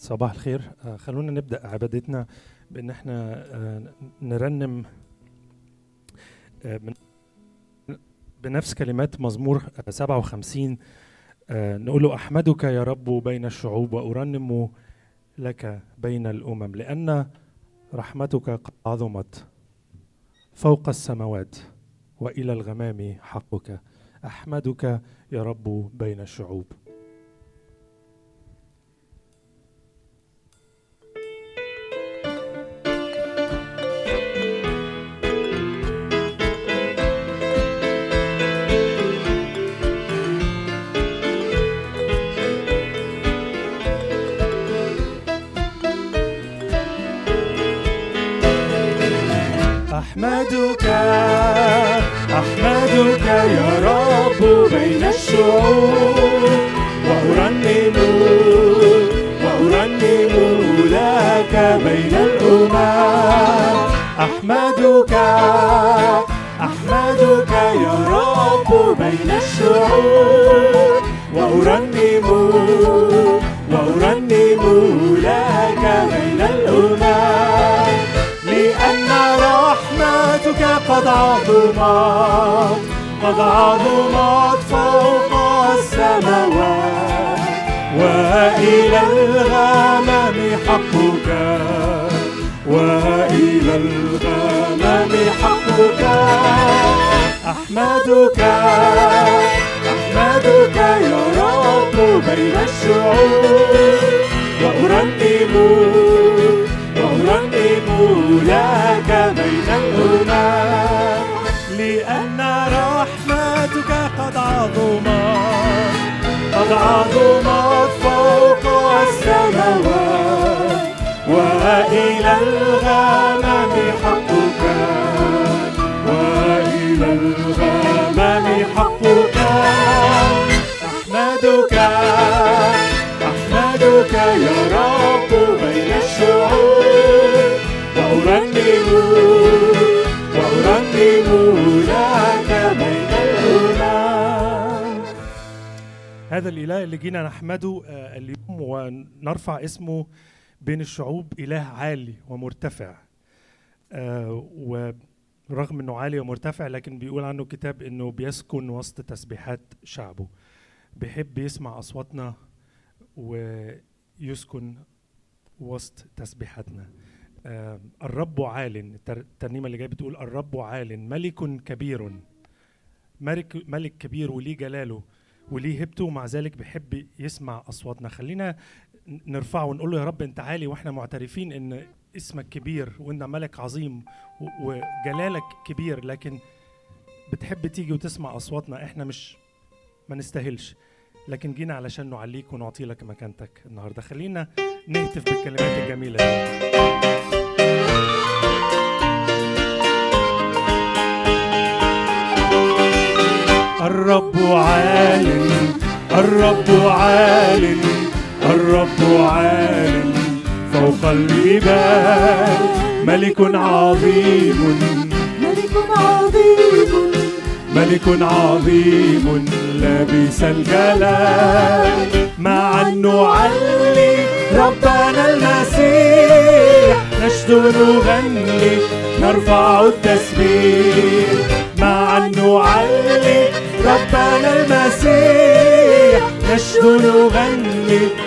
صباح الخير. آه، خلونا نبدأ عبادتنا بإن إحنا آه، نرنم آه، بنفس كلمات مزمور آه، 57 آه، نقول له أحمدك يا رب بين الشعوب وأرنم لك بين الأمم لأن رحمتك قد عظمت فوق السماوات وإلى الغمام حقك. أحمدك يا رب بين الشعوب. أحمدك أحمدك يا رب بين الشعوب. وأرنم وأرنم لك بين الأمم. أحمدك عظمت قد عظمت فوق السماوات وإلى الغمام حقك. وإلى الغمام حقك. أحمدك أحمدك يا رب بين الشعوب. وأرنم وأرنم لك قد عظمت قد عظمت فوق السماوات. وإلى الغمام حقك. وإلى الغمام حقك. أحمدك. أحمدك يا رب بين الشعوب. وأرنم وأرنم هذا الإله اللي جينا نحمده آه، اليوم ونرفع اسمه بين الشعوب إله عالي ومرتفع. آه، ورغم إنه عالي ومرتفع لكن بيقول عنه الكتاب إنه بيسكن وسط تسبيحات شعبه. بيحب يسمع أصواتنا ويسكن وسط تسبيحاتنا. آه، الرب عال التر- الترنيمة اللي جاية بتقول الرب عال ملك كبير. ملك ملك كبير وليه جلاله. وليه هبته ومع ذلك بيحب يسمع أصواتنا. خلينا نرفعه ونقول له يا رب أنت عالي وإحنا معترفين إن اسمك كبير وإن ملك عظيم وجلالك كبير لكن بتحب تيجي وتسمع أصواتنا. إحنا مش ما نستاهلش. لكن جينا علشان نعليك ونعطي لك مكانتك النهارده. خلينا نهتف بالكلمات الجميلة دي. الرب عال الرب عال الرب عال فوق الجبال ملك عظيم. ملك عظيم. ملك عظيم. لبس الجلال. معا نعلي ربنا المسيح. نشدو نغني نرفع التسبيح. نشدو نغني